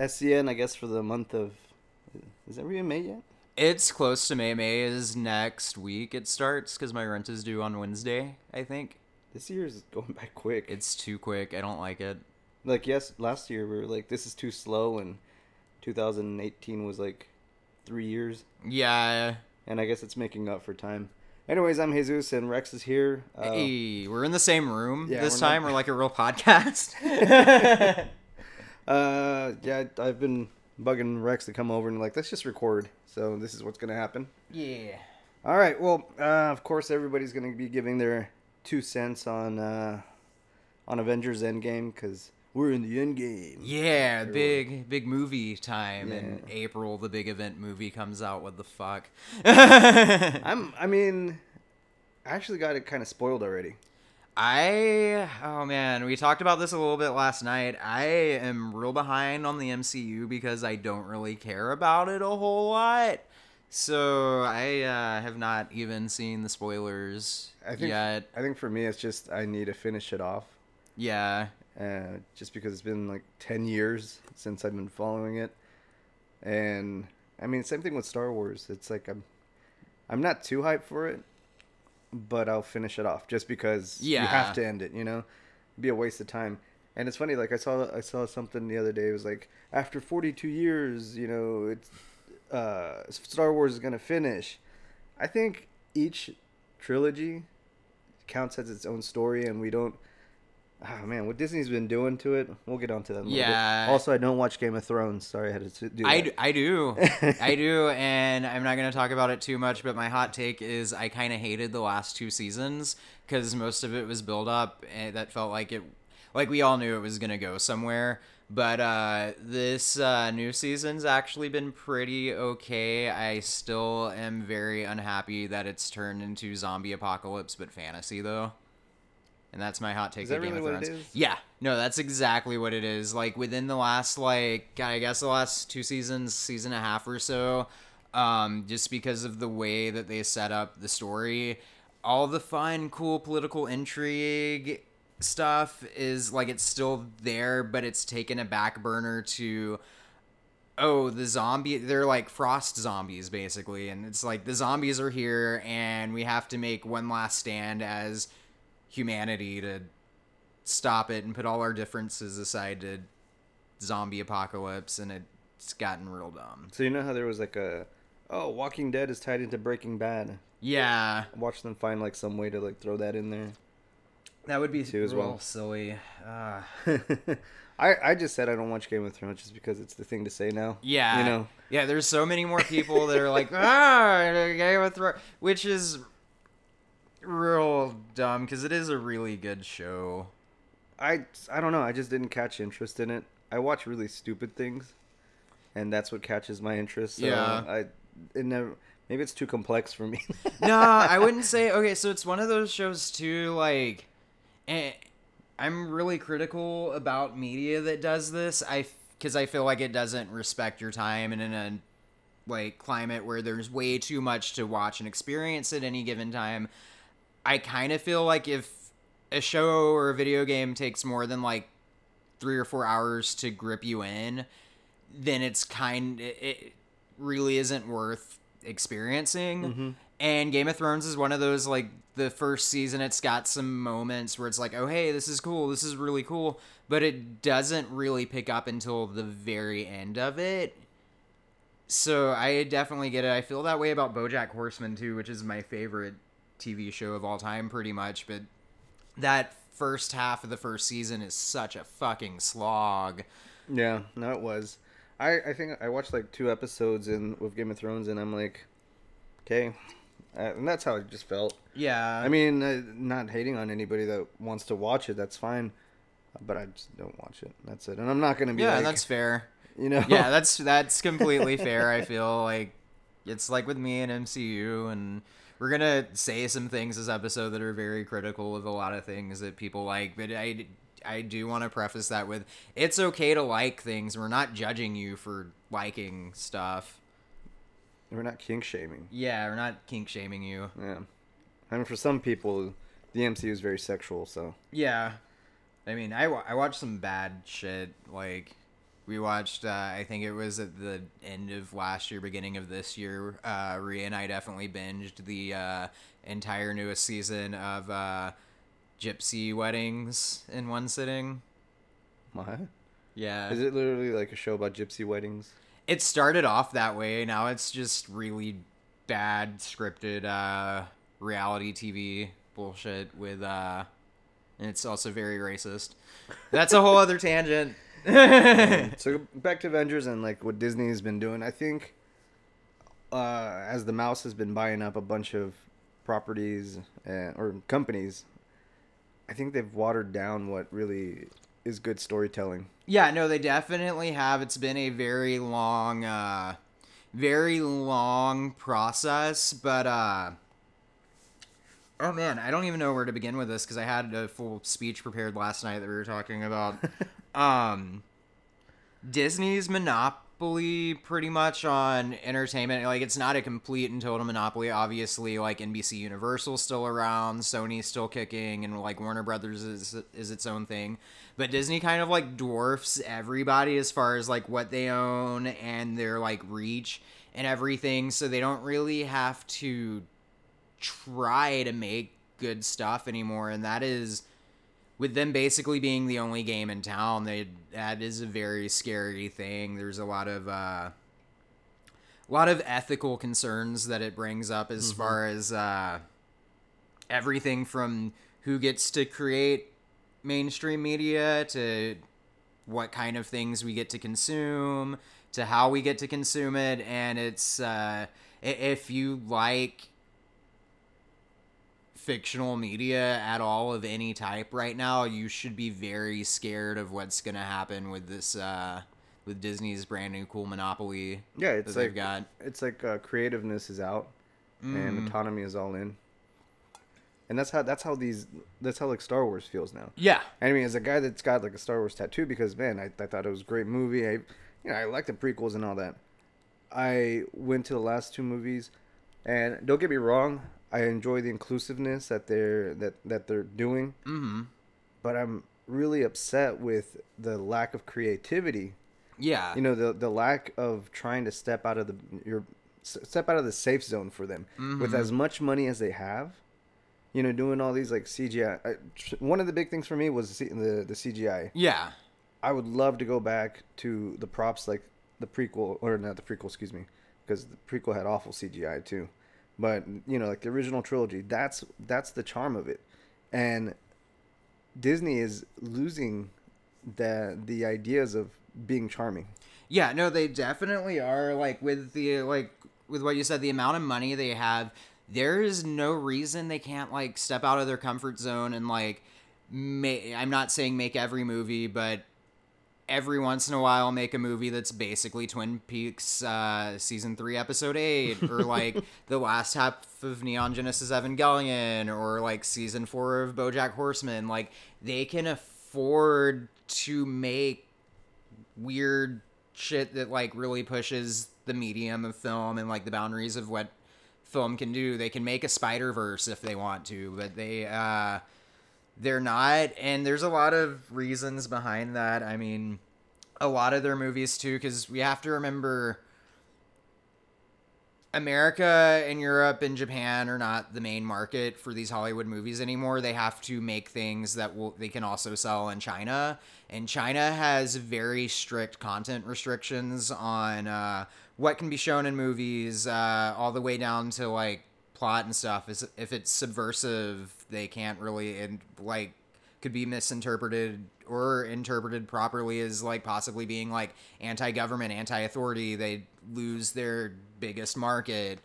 SCN, I guess, for the month of. Is that really May yet? It's close to May. May is next week. It starts because my rent is due on Wednesday. I think This year is going by quick. it's too quick. I don't like it. like yes, last year we were like, this is too slow, and 2018 was like three years, Yeah. and I guess it's making up for time. Anyways, I'm Jesus, and Rex is here. Uh, hey, we're in the same room yeah, this we're not- time. We're like a real podcast. uh, yeah, I've been bugging Rex to come over and like, let's just record. So this is what's gonna happen. yeah. All right. Well, uh, of course, everybody's to be giving their two cents on uh, on Avengers Endgame because we're in the Endgame. Yeah, big big movie time in April. The big event movie comes out. What the fuck? I'm. I mean, I actually got it kind of spoiled already. I oh man, we talked about this a little bit last night. I am real behind on the MCU because I don't really care about it a whole lot. So I uh, have not even seen the spoilers I think. yet. I think for me, it's just I need to finish it off. Yeah, Uh, just because it's been like ten years since I've been following it, and I mean, same thing with Star Wars. It's like I'm, I'm not too hyped for it, but I'll finish it off just because you have to end it. You know, It'd be a waste of time. And it's funny, like I saw I saw something the other day. It was like after 42 years, you know, it's uh, Star Wars is gonna finish. I think each trilogy counts as its own story, and we don't. Oh man, what Disney's been doing to it, we'll get onto that. In a little bit. Yeah. Also, I don't watch Game of Thrones. Sorry, I had to do that. I, I do. I do, and I'm not going to talk about it too much, but my hot take is I kind of hated the last two seasons because most of it was build up and that felt like it, like we all knew it was going to go somewhere. But uh, this uh, new season's actually been pretty okay. I still am very unhappy that it's turned into zombie apocalypse, but fantasy though. And that's my hot take. Is that of Game really of what it Thrones. is? Yeah, no, that's exactly what it is. Like within the last like I guess the last two seasons, season and a half or so, um, just because of the way that they set up the story, all the fun, cool political intrigue stuff is like it's still there, but it's taken a back burner to oh the zombie they're like frost zombies basically and it's like the zombies are here and we have to make one last stand as humanity to stop it and put all our differences aside to zombie apocalypse and it's gotten real dumb So you know how there was like a, oh, Walking Dead is tied into Breaking Bad. yeah Watch them find like some way to like throw that in there. that would be Too as well. silly uh, I I just said I don't watch Game of Thrones just because it's the thing to say now. yeah You know. yeah there's so many more people that are like ah Game of Thrones which is real dumb because it is a really good show I I don't know. I just didn't catch interest in it. I watch really stupid things, and that's what catches my interest. So Yeah. I it never. Maybe it's too complex for me. no, I wouldn't say. Okay, so it's one of those shows too. Like, eh, I'm really critical about media that does this. I because I feel like it doesn't respect your time, and in a like climate where there's way too much to watch and experience at any given time, I kind of feel like if a show or a video game takes more than like three or four hours to grip you in, then it's kind it, it really isn't worth experiencing. Mm-hmm. And Game of Thrones is one of those like the first season it's got some moments where it's like, "Oh, hey, this is cool. This is really cool." But it doesn't really pick up until the very end of it. So I definitely get it. I feel that way about BoJack Horseman too, which is my favorite TV show of all time pretty much, but that first half of the first season is such a fucking slog. yeah, no, it was. I I think I watched like two episodes in with Game of Thrones, and I'm like, okay, uh, and that's how it just felt. Yeah. I mean, uh, not hating on anybody that wants to watch it. That's fine, but I just don't watch it. That's it. And I'm not gonna be yeah, like, that's fair. you know, yeah, that's that's completely fair. I feel like it's like with me and MCU, and we're gonna say some things this episode that are very critical of a lot of things that people like. But I I do want to preface that with it's okay to like things. We're not judging you for liking stuff. we're not kink shaming. Yeah, we're not kink shaming you. Yeah, I mean, for some people, the MCU is very sexual. So Yeah, I mean, I wa- I watched some bad shit like We watched. Uh, I think it was at the end of last year, beginning of this year. Uh, Rhea and I definitely binged the uh, entire newest season of uh, Gypsy Weddings in one sitting. What? Yeah. Is it literally like a show about gypsy weddings? It started off that way. Now it's just really bad scripted uh, reality TV bullshit with. Uh, and it's also very racist. That's a whole other tangent. so back to Avengers and like what Disney has been doing. I think uh, as the mouse has been buying up a bunch of properties and, or companies, I think they've watered down what really is good storytelling. Yeah, no, they definitely have. It's been a very long, uh, very long process, but uh, oh man, I don't even know where to begin with this because I had a full speech prepared last night that we were talking about. um, Disney's monopoly pretty much on entertainment. Like it's not a complete and total monopoly. Obviously, like NBC Universal's still around, Sony's still kicking, and like Warner Brothers is is its own thing. But Disney kind of like dwarfs everybody as far as like what they own and their like reach and everything. So they don't really have to try to make good stuff anymore. And that is with them basically being the only game in town, they that is a very scary thing. There's a lot of uh, a lot of ethical concerns that it brings up as mm-hmm. far as uh, everything from who gets to create mainstream media to what kind of things we get to consume to how we get to consume it and it's uh, if you like fictional media at all of any type right now, you should be very scared of what's gonna happen with this uh, with Disney's brand new cool monopoly. Yeah, it's like got. It's like uh, creativeness is out, mm. and autonomy is all in. And that's how that's how these that's how like Star Wars feels now. Yeah. I mean, as a guy that's got like a Star Wars tattoo, because man, I, I thought it was a great movie. I, you know, I like the prequels and all that. I went to the last two movies, and don't get me wrong, I enjoy the inclusiveness that they're that that they're doing. Mm-hmm. But I'm really upset with the lack of creativity. Yeah. You know the the lack of trying to step out of the your step out of the safe zone for them mm-hmm. with as much money as they have. You know, doing all these like CGI. I, one of the big things for me was the the CGI. Yeah. I would love to go back to the props like the prequel or not the prequel, excuse me, because the prequel had awful CGI too. But you know, like the original trilogy, that's that's the charm of it, and Disney is losing the the ideas of being charming. Yeah, no, they definitely are. Like with the like with what you said, the amount of money they have, there is no reason they can't like step out of their comfort zone and like. May, I'm not saying make every movie, but every once in a while make a movie that's basically Twin Peaks uh, season three, episode eight, or like the last half of Neon Genesis Evangelion, or like season four of BoJack Horseman. Like they can afford to make weird shit that like really pushes the medium of film and like the boundaries of what film can do. They can make a Spider Verse if they want to, but they uh they're not and there's a lot of reasons behind that. I mean a lot of their movies too because we have to remember america and europe and japan are not the main market for these hollywood movies anymore. They have to make things that will they can also sell in china. And china has very strict content restrictions on uh, what can be shown in movies uh, all the way down to like plot and stuff is if it's subversive they can't really and like could be misinterpreted or interpreted properly as like possibly being like anti-government anti-authority. They lose their biggest market.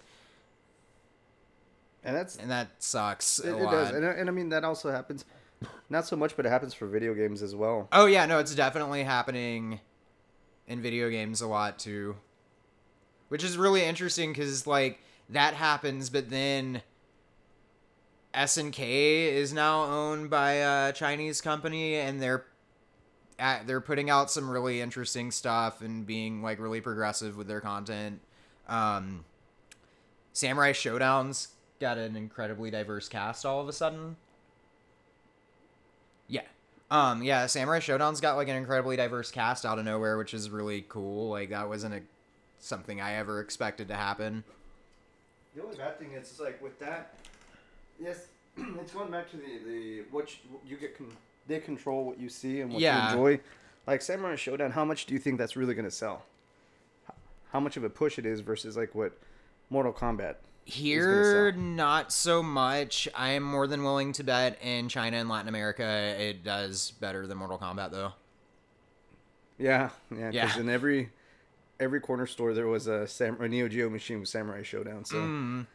And that's and that sucks it, it does. and, and i mean that also happens not so much but it happens for video games as well. Oh yeah no it's definitely happening in video games a lot too. Which is really interesting because like that happens, but then SNK is now owned by a Chinese company, and they're at, they're putting out some really interesting stuff and being like really progressive with their content. Um, Samurai Shodown's got an incredibly diverse cast all of a sudden. Yeah. Um, yeah, Samurai Shodown's got like an incredibly diverse cast out of nowhere, which is really cool. Like that wasn't a something I ever expected to happen. The only bad thing is, is like with that, yes, it's going back to the the what you, you get. Con- they control what you see and what Yeah. you enjoy. Like Samurai Shodown, how much do you think that's really gonna sell? H- How much of a push it is versus like what Mortal Kombat? Here, not so much. I am more than willing to bet in China and Latin America it does better than Mortal Kombat, though. Yeah, yeah. Because Yeah. in every every corner store there was a, Sam- a Neo Geo machine with Samurai Shodown. So Mm.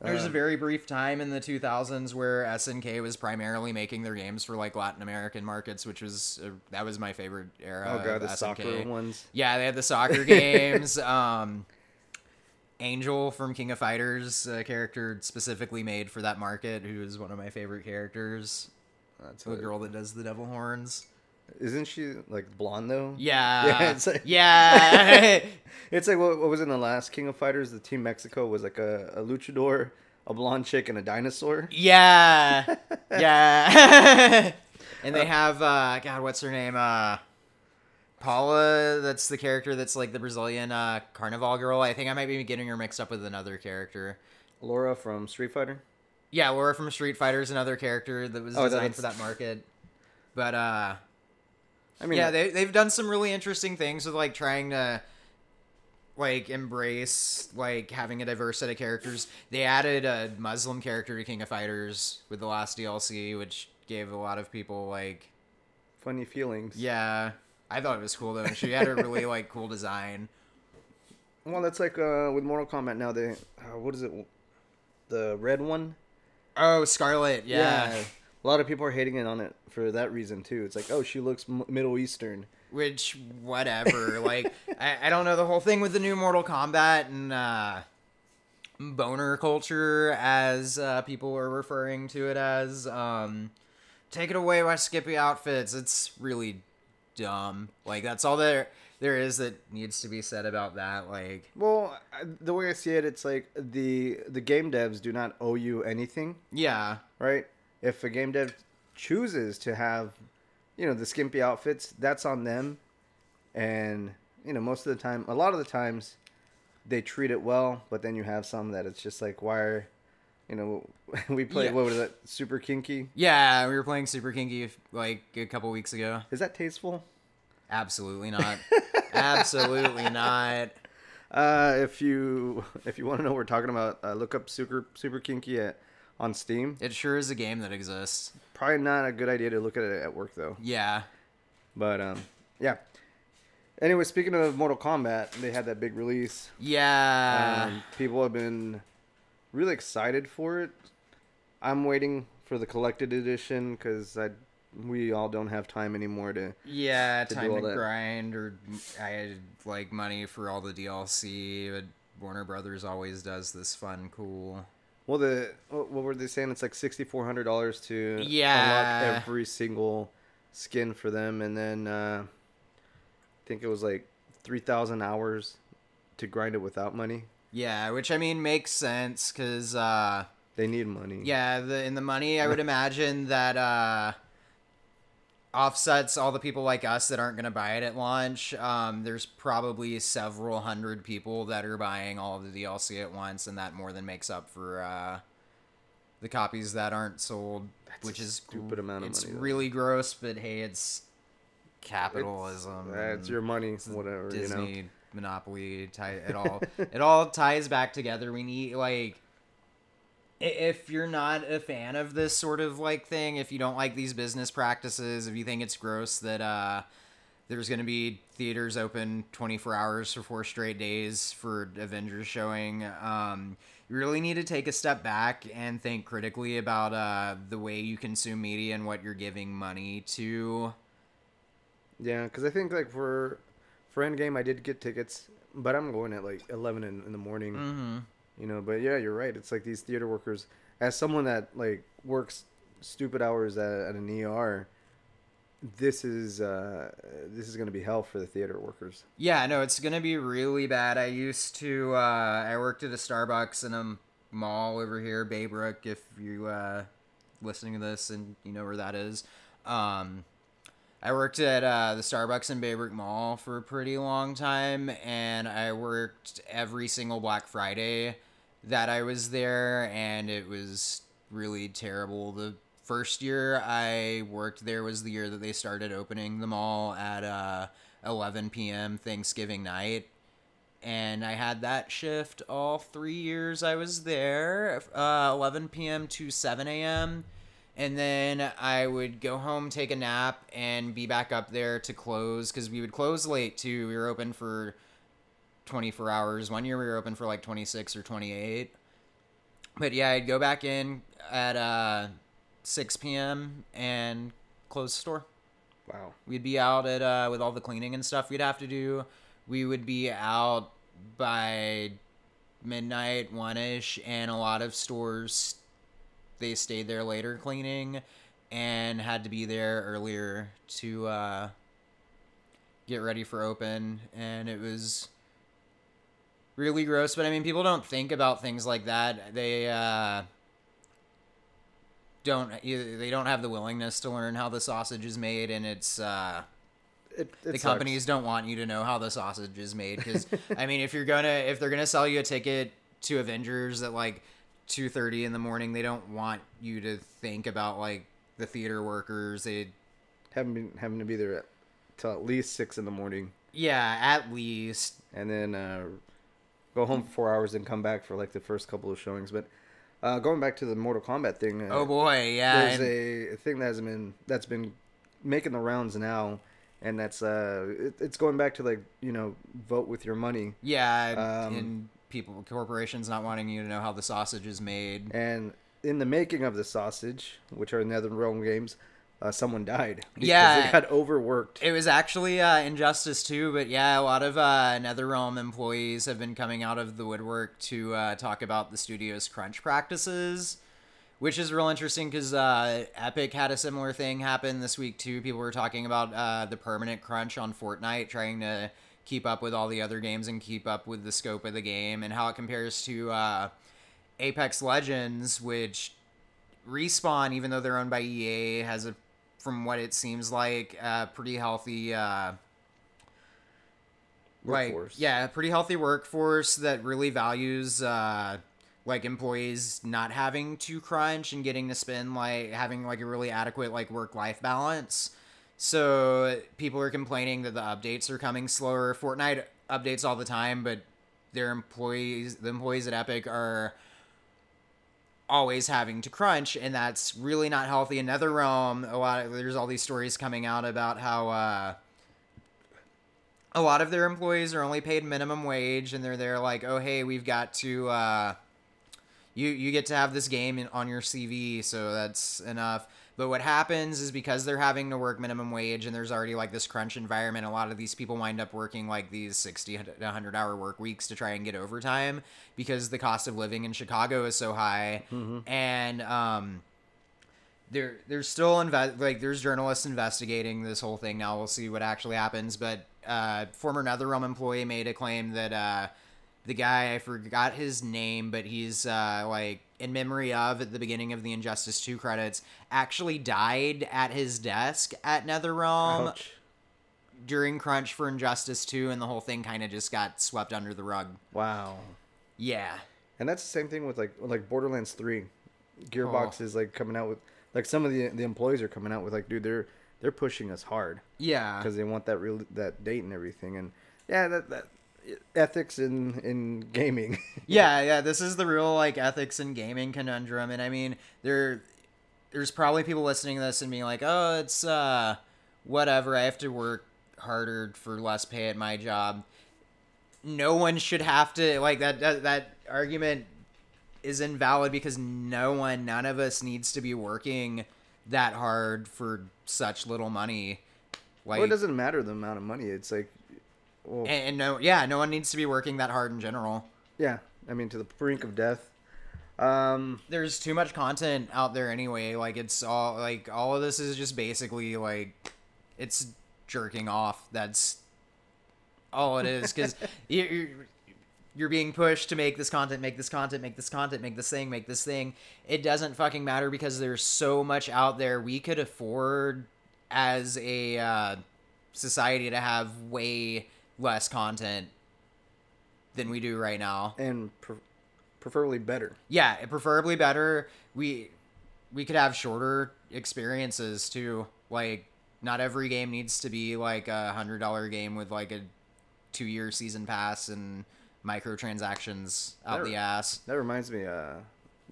There's Uh, a very brief time in the 2000s where SNK was primarily making their games for like Latin American markets, which was uh, that was my favorite era. oh god, of the SNK. soccer ones. Yeah, they had the soccer games. Um, Angel from King of Fighters, a character specifically made for that market, who is one of my favorite characters. That's The girl that does the devil horns. Isn't she like blonde though? Yeah, Yeah, it's like- yeah. It's like what, what was in the last King of Fighters? The Team Mexico was like a, a luchador, a blonde chick, and a dinosaur. Yeah. Yeah. and they have uh God, what's her name? Uh Paula, that's the character that's like the Brazilian uh carnival girl. I think I might be getting her mixed up with another character. Laura from Street Fighter. Yeah, Laura from Street Fighter is another character that was Oh, designed that's- for that market. But uh I mean, yeah, they they've done some really interesting things with like trying to like embrace like having a diverse set of characters. They added a Muslim character to King of Fighters with the last DLC, which gave a lot of people like funny feelings. yeah. I thought it was cool though. She had a really like cool design. Well, that's like uh, with Mortal Kombat now. They uh, what is it? The red one. Oh, Scarlet, yeah. A lot of people are hating it on it for that reason too. It's like, oh, she looks m- Middle Eastern. Which whatever. like I, I don't know the whole thing with the new Mortal Kombat and uh boner culture as uh, people are referring to it as. Um take it away by Skippy outfits. It's really dumb. Like that's all there there is that needs to be said about that. Like Well, the way I see it, it's like the the game devs do not owe you anything, yeah. right? If a game dev chooses to have, you know, the skimpy outfits, that's on them. And you know, most of the time, a lot of the times, they treat it well. But then you have some that it's just like, why are, you know, we played Yeah. what was that? Super kinky. Yeah, we were playing Super Kinky like a couple weeks ago. Is that tasteful? Absolutely not. Absolutely not. Uh, if you if you want to know what we're talking about, uh, look up super super kinky at on Steam. It sure is a game that exists. Probably not a good idea to look at it at work though. Yeah. But um, yeah. Anyway, speaking of Mortal Kombat, they had that big release. Yeah. Um, people have been really excited for it. I'm waiting for the collected edition because I we all don't have time anymore to. yeah, to time to that. grind or I had like money for all the DLC, but Warner Brothers always does this fun cool. Well, the what were they saying? It's like sixty four hundred dollars to Yeah. unlock every single skin for them, and then uh, I think it was like three thousand hours to grind it without money. Yeah, which I mean makes sense cuz uh They need money. yeah, the in the money I would imagine that uh offsets all the people like us that aren't going to buy it at launch. Um, there's probably several hundred people that are buying all of the DLC at once, and that more than makes up for uh, the copies that aren't sold, That's which a is stupid amount of It's money, though. really gross, but hey, it's capitalism. That's and your money, whatever. Disney You know. monopoly. Tie, it all it all ties back together. We need like if you're not a fan of this sort of like thing, if you don't like these business practices, if you think it's gross that uh there's going to be theaters open 24 hours for four straight days for Avengers showing. Um, you really need to take a step back and think critically about uh, the way you consume media and what you're giving money to. Yeah, because I think like for for Endgame, I did get tickets, but I'm going at like eleven in, in the morning. Mm-hmm. You know, but yeah, you're right. It's like these theater workers. As someone that like works stupid hours at, at an ER, this is uh, this is gonna be hell for the theater workers. Yeah, no, it's gonna be really bad. I used to. Uh, I worked at a Starbucks in a mall over here, Baybrook. If you uh, listening to this and you know where that is, um, I worked at uh, the Starbucks in Baybrook Mall for a pretty long time, and I worked every single Black Friday that I was there, and it was really terrible. The first year I worked there was the year that they started opening the mall at uh, 11 p.m. Thanksgiving night. And I had that shift all three years I was there, uh, 11 p.m. to 7 a.m and then I would go home, take a nap, and be back up there to close because we would close late too. We were open for 24 hours. One year we were open for like 26 or 28. But yeah, I'd go back in at uh, 6 p.m. and close the store. Wow. We'd be out at uh, with all the cleaning and stuff we'd have to do. We would be out by midnight, one ish, and a lot of stores they stayed there later cleaning and had to be there earlier to uh, get ready for open and it was really gross but i mean people don't think about things like that they uh, don't they don't have the willingness to learn how the sausage is made and it's uh, It, it the sucks. companies don't want you to know how the sausage is made because i mean if you're gonna if they're gonna sell you a ticket to avengers that like 2.30 in the morning they don't want you to think about like the theater workers. They having been having to be there at, till at least six in the morning, yeah at least. And then uh, go home for four hours and come back for like the first couple of showings. But uh, going back to the Mortal Kombat thing, uh, oh boy yeah there's and- a, a thing that has been that's been making the rounds now, and that's uh, it, it's going back to like you know vote with your money. yeah um, and people corporations not wanting you to know how the sausage is made And in the making of the sausage, which are NetherRealm games, uh, someone died. because Yeah. they got overworked. It was actually uh, Injustice Two, but yeah, a lot of uh, NetherRealm employees have been coming out of the woodwork to uh, talk about the studio's crunch practices, which is real interesting because uh, Epic had a similar thing happen this week too. People were talking about uh, the permanent crunch on Fortnite, trying to keep up with all the other games and keep up with the scope of the game and how it compares to uh, Apex Legends, which Respawn, even though they're owned by EA, has a, from what it seems like, a pretty healthy, uh, Workforce. like yeah, pretty healthy workforce that really values uh, like employees not having to crunch and getting to spend like having like a really adequate like work life balance. So people are complaining that the updates are coming slower. Fortnite updates all the time, but their employees, the employees at Epic, are always having to crunch, and that's really not healthy. In NetherRealm, a lot of, there's all these stories coming out about how uh, a lot of their employees are only paid minimum wage, and they're there like, oh hey, we've got to. Uh, you you get to have this game on your CV, so that's enough. But what happens is because they're having to work minimum wage and there's already like this crunch environment, a lot of these people wind up working like these 60 to 100 hour work weeks to try and get overtime because the cost of living in Chicago is so high. And um there there's still inve- like there's journalists investigating this whole thing now. We'll see what actually happens, but uh former NetherRealm employee made a claim that uh the guy I forgot his name, but he's uh, like in memory of at the beginning of the Injustice Two credits, actually died at his desk at NetherRealm Ouch. during crunch for Injustice Two, and the whole thing kind of just got swept under the rug. Wow. Yeah, And that's the same thing with like like Borderlands Three. Gearbox Oh. is like coming out with like some of the the employees are coming out with like, dude, they're they're pushing us hard yeah, because they want that real that date and everything. And yeah, that that ethics in in gaming. yeah, yeah. This is the real like ethics in gaming conundrum, and I mean, there, there's probably people listening to this and being like, "Oh, it's uh, whatever. I have to work harder for less pay at my job." No one should have to like that. That, that argument is invalid because no one, none of us needs to be working that hard for such little money. Like, well, it doesn't matter the amount of money. It's like, well, and, and no, yeah, no one needs to be working that hard in general. yeah. I mean, to the brink of death. Um, there's too much content out there anyway. Like it's all like all of this is just basically like it's jerking off. That's all it is because you're you're being pushed to make this content, make this content, make this content, make this thing, make this thing. It doesn't fucking matter because there's so much out there. We could afford as a uh, society to have way less content than we do right now. and pre- preferably better. Yeah, preferably better. We we could have shorter experiences too. Like not every game needs to be like a hundred dollar game with like a two year season pass and microtransactions out That- the ass. That reminds me, uh,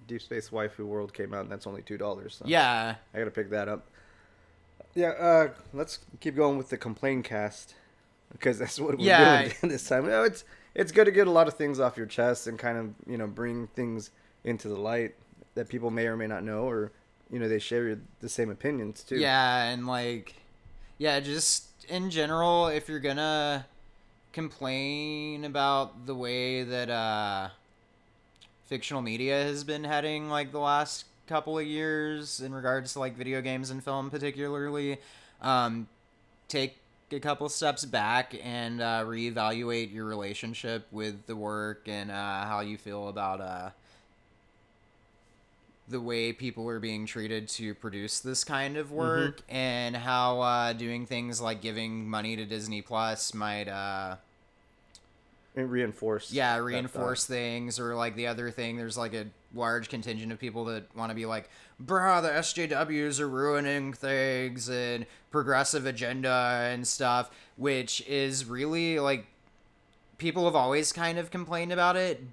Deep Space Waifu World came out, and that's only two dollars. So Yeah, I gotta pick that up. Yeah, uh, let's keep going with the complain cast because that's what we're Yeah. doing this time. You know, it's it's good to get a lot of things off your chest and kind of you know bring things into the light that people may or may not know, or you know they share the same opinions too. yeah, and like, yeah, just in general, if you're gonna complain about the way that uh, fictional media has been heading, like the last couple of years, in regards to like video games and film, particularly, um, take a couple steps back and uh, reevaluate your relationship with the work and uh, how you feel about uh, the way people are being treated to produce this kind of work and how uh, doing things like giving money to Disney Plus might uh, reinforce. yeah reinforce things or like the other thing there's like a large contingent of people that want to be like bruh the sjws are ruining things and progressive agenda and stuff which is really like people have always kind of complained about it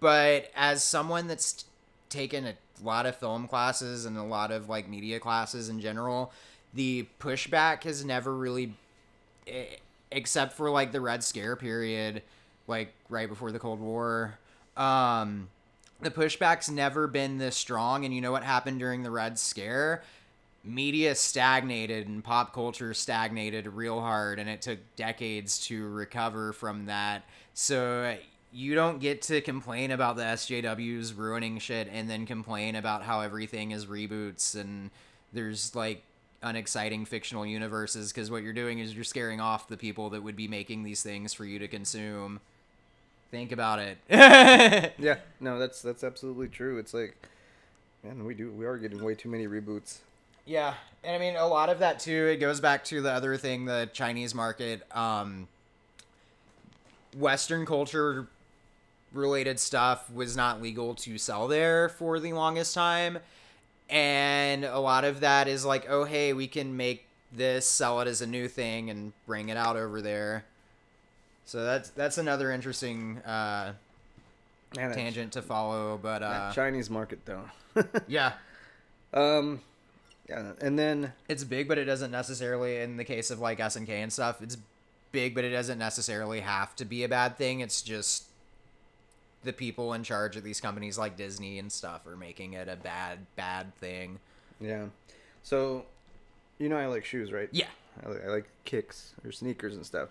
but as someone that's taken a lot of film classes and a lot of like media classes in general the pushback has never really eh, except for like the red scare period like right before the cold war. Um the pushback's never been this strong and you know what happened during the red scare? Media stagnated and pop culture stagnated real hard and it took decades to recover from that. So you don't get to complain about the SJWs ruining shit and then complain about how everything is reboots and there's like unexciting fictional universes because what you're doing is you're scaring off the people that would be making these things for you to consume. Think about it. Yeah, no, that's that's absolutely true. It's like, man, we do we are getting way too many reboots. Yeah, and I mean a lot of that too. It goes back to the other thing, the Chinese market, um, Western culture related stuff was not legal to sell there for the longest time, and a lot of that is like, oh hey, we can make this, sell it as a new thing, and bring it out over there. So that's that's another interesting uh, Man, tangent to follow, but uh, Chinese market though. yeah. um, yeah, and then it's big, but it doesn't necessarily. In the case of like SNK and stuff, it's big, but it doesn't necessarily have to be a bad thing. It's just the people in charge of these companies, like Disney and stuff, are making it a bad, bad thing. yeah, so you know I like shoes, right? Yeah, I like, I like kicks or sneakers and stuff.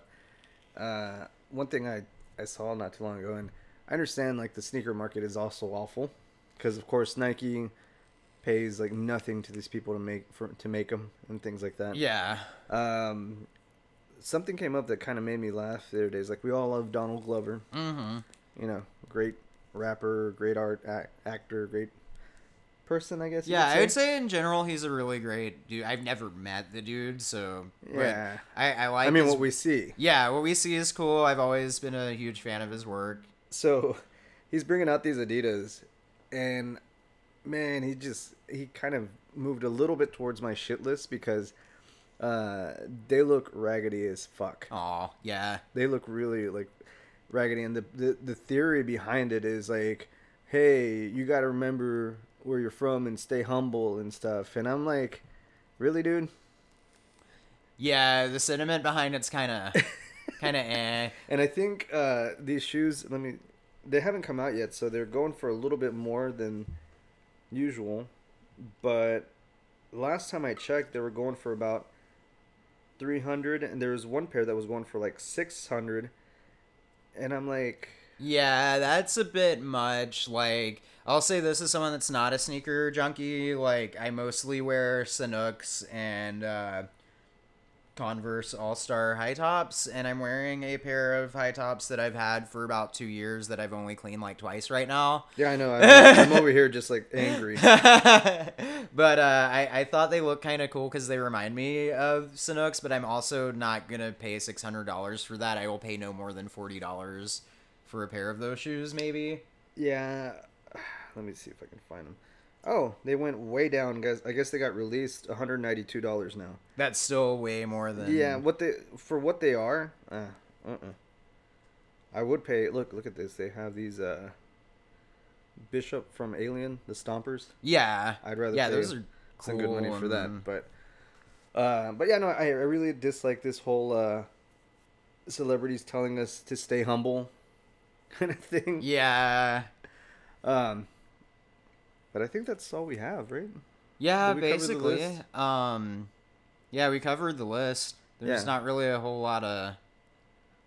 Uh, one thing I, I saw not too long ago, and I understand like the sneaker market is also awful, because of course Nike pays like nothing to these people to make for to make them and things like that. yeah, Um, something came up that kind of made me laugh the other day. It's like we all love Donald Glover, mm-hmm. You know, great rapper, great art ac- actor, great person, I guess. Yeah, could I would say in general he's a really great dude. I've never met the dude, so Yeah. I I like. I mean, his- what we see. yeah, what we see is cool. I've always been a huge fan of his work. so he's bringing out these Adidas, and man, he just he kind of moved a little bit towards my shit list because uh, they look raggedy as fuck. Oh yeah, They look really like raggedy, and the the, the theory behind it is like, hey, you got to remember where you're from and stay humble and stuff. And I'm like, really, dude? yeah. The sentiment behind it's kind of kind of eh. And I think uh, these shoes, let me, they haven't come out yet, so they're going for a little bit more than usual. But last time I checked, they were going for about 300, and there was one pair that was going for like 600. And I'm like, Yeah, that's a bit much. Like, I'll say this is someone that's not a sneaker junkie. Like, I mostly wear Sanuks and uh, Converse All Star high tops, and I'm wearing a pair of high tops that I've had for about two years that I've only cleaned like twice right now. Yeah, I know. I'm, I'm over here just like angry. but uh, I, I thought they look kind of cool because they remind me of Sanuks, but I'm also not going to pay $600 for that. I will pay no more than $40 for a pair of those shoes, maybe. Yeah, let me see if I can find them. Oh, they went way down, guys. I guess they got released one hundred ninety two dollars now. That's still way more than Yeah, what they for what they are. Uh, uh, uh I would pay. Look, look at this. They have these uh, Bishop from Alien, the Stompers. Yeah, I'd rather yeah, pay those are some good money for that. But, uh, but yeah, no, I, I really dislike this whole uh, celebrities telling us to stay humble kind of thing. Yeah, Um, but I think that's all we have, right? yeah, Did we cover the basically. Um, yeah, we covered the list. There's Yeah. not really a whole lot of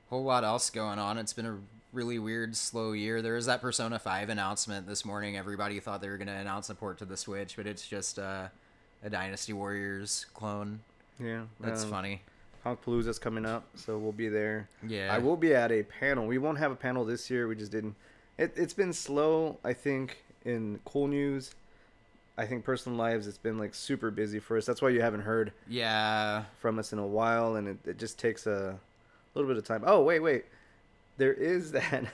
whole lot else going on. It's been a really weird, slow year. There was that Persona Five announcement this morning. Everybody thought they were going to announce a port to the Switch, but it's just uh, a Dynasty Warriors clone. Yeah, That's um, funny. Palooza's coming up, so we'll be there. Yeah. I will be at a panel. We won't have a panel this year. We just didn't. It, it's been slow, I think, in cool news. I think personal lives, it's been like super busy for us. That's why you haven't heard Yeah. from us in a while, and it, it just takes a little bit of time. Oh, wait, wait. There is that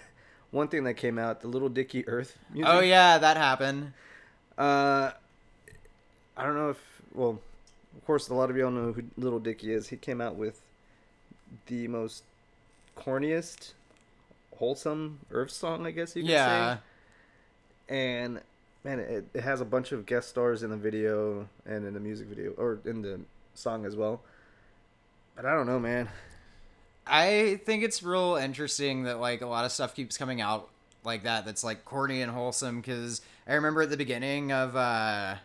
one thing that came out, the Little Dicky Earth music. Oh yeah, that happened. Uh, I don't know if well, of course, a lot of y'all know who Little Dicky is. He came out with the most corniest, wholesome Earth song, I guess you could Yeah. say. And man, it, it has a bunch of guest stars in the video and in the music video or in the song as well. But I don't know, man. I think it's real interesting that like a lot of stuff keeps coming out like that that's like corny and wholesome because I remember at the beginning of uh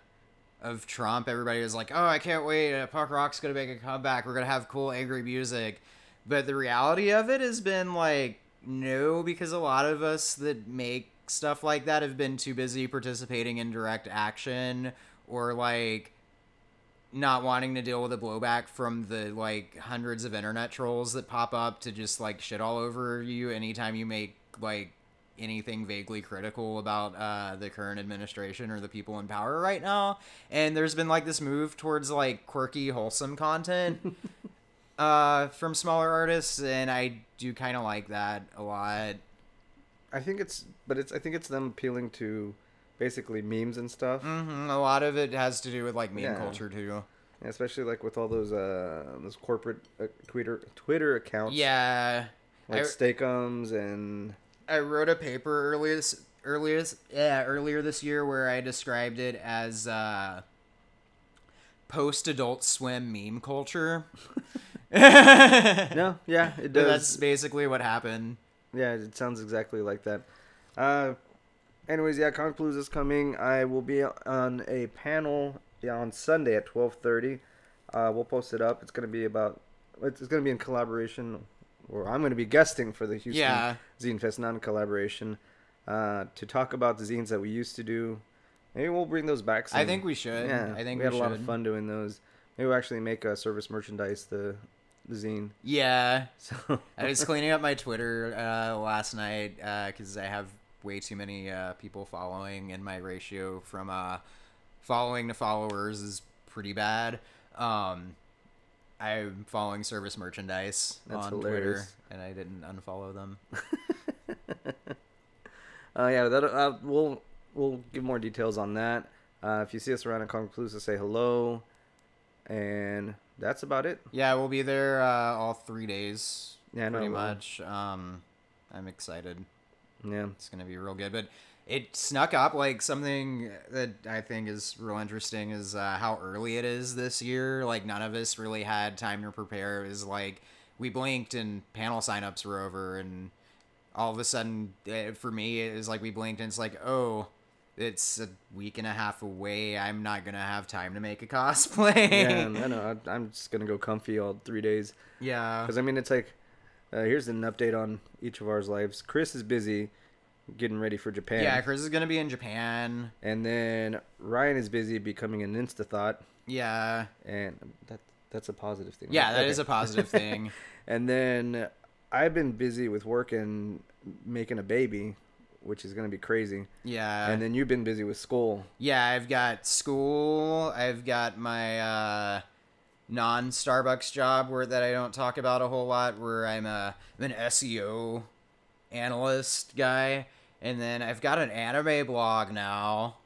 of Trump everybody was like oh I can't wait uh, punk rock's gonna make a comeback we're gonna have cool angry music but the reality of it has been like no because a lot of us that make stuff like that have been too busy participating in direct action or like not wanting to deal with the blowback from the like hundreds of internet trolls that pop up to just like shit all over you anytime you make like anything vaguely critical about uh, the current administration or the people in power right now. And there's been like this move towards like quirky, wholesome content uh, from smaller artists, and I do kind of like that a lot. I think it's, but it's. I think it's them appealing to basically memes and stuff. hmm A lot of it has to do with like meme Yeah. culture too. And especially like with all those uh those corporate uh, Twitter Twitter accounts. Yeah. like I- Steak-umms and I wrote a paper earlier this earlier this, yeah earlier this year where I described it as uh, post Adult Swim meme culture. no, yeah, it But does. That's basically what happened. Yeah, it sounds exactly like that. Uh, anyways, yeah, Concludes is coming. I will be on a panel yeah, on Sunday at twelve thirty. Uh, we'll post it up. It's gonna be about. It's, it's gonna be in collaboration, or I'm gonna be guesting for the Houston Yeah. Zine Fest non-collaboration uh, to talk about the zines that we used to do. Maybe we'll bring those back. Soon. I think we should. Yeah, I think we we, had should. a lot of fun doing those. Maybe we'll actually make a service merchandise the zine. Yeah. So I was cleaning up my Twitter uh, last night because I have way too many uh, people following, and my ratio from uh, following to followers is pretty bad. Um, I'm following service merchandise That's on Twitter, and I didn't unfollow them. Uh, yeah, that uh, we'll we'll give more details on that. Uh, if you see us around at Comicpalooza, say hello, and that's about it. yeah, we'll be there uh, all three days, Yeah, pretty we'll- much. Um, I'm excited. Yeah, It's gonna be real good. But it snuck up like something that I think is real interesting is uh, how early it is this year. Like none of us really had time to prepare. It was like we blinked and panel signups were over, and all of a sudden, uh, for me, it was like we blinked and it's like, oh. It's a week and a half away. I'm not gonna have time to make a cosplay. yeah, I know. I, I'm just gonna go comfy all three days yeah. because I mean it's like uh, here's an update on each of our lives. Chris is busy getting ready for Japan. Yeah, Chris is gonna be in Japan. and then Ryan is busy becoming an insta thought, Yeah. and that that's a positive thing. Yeah, right? that Okay. is a positive thing. And then I've been busy with work and making a baby, which is gonna be crazy. Yeah. and then you've been busy with school. Yeah, I've got school. I've got my uh, non Starbucks job where that I don't talk about a whole lot. Where I'm a I'm an SEO analyst guy, and then I've got an anime blog now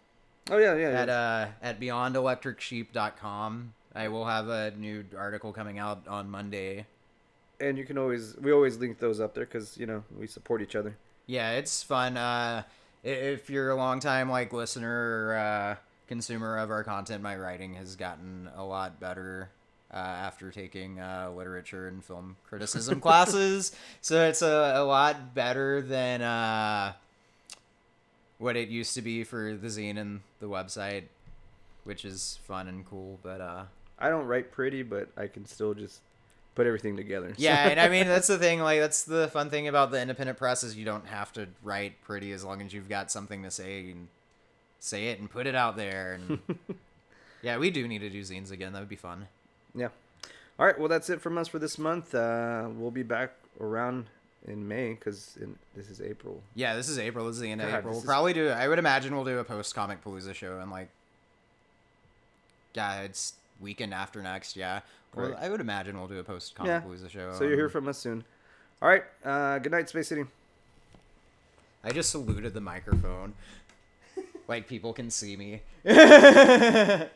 Oh yeah, yeah. at yeah. uh at BeyondElectricSheep.com. I will have a new article coming out on Monday. and you can always we always link those up there because you know we support each other. Yeah, it's fun. Uh, if you're a long time like listener or uh, consumer of our content, my writing has gotten a lot better uh, after taking uh, literature and film criticism classes. So it's a, a lot better than uh, what it used to be for the zine and the website, which is fun and cool. But uh, I don't write pretty, but I can still just put everything together. Yeah, and I mean that's the thing. Like that's the fun thing about the independent press is you don't have to write pretty as long as you've got something to say and say it and put it out there. And yeah, we do need to do zines again. That would be fun. yeah. All right. Well, that's it from us for this month. Uh, we'll be back around in May because this is April. Yeah, this is April. This is the end of God, April. We'll is- probably do. I would imagine we'll do a post Comicpalooza show and like. Yeah, it's weekend after next. Yeah, well, Right. I would imagine we'll do a post comic Yeah. show. So you'll hear from us soon. All right. Uh, good night, Space City. I just saluted the microphone, like people can see me.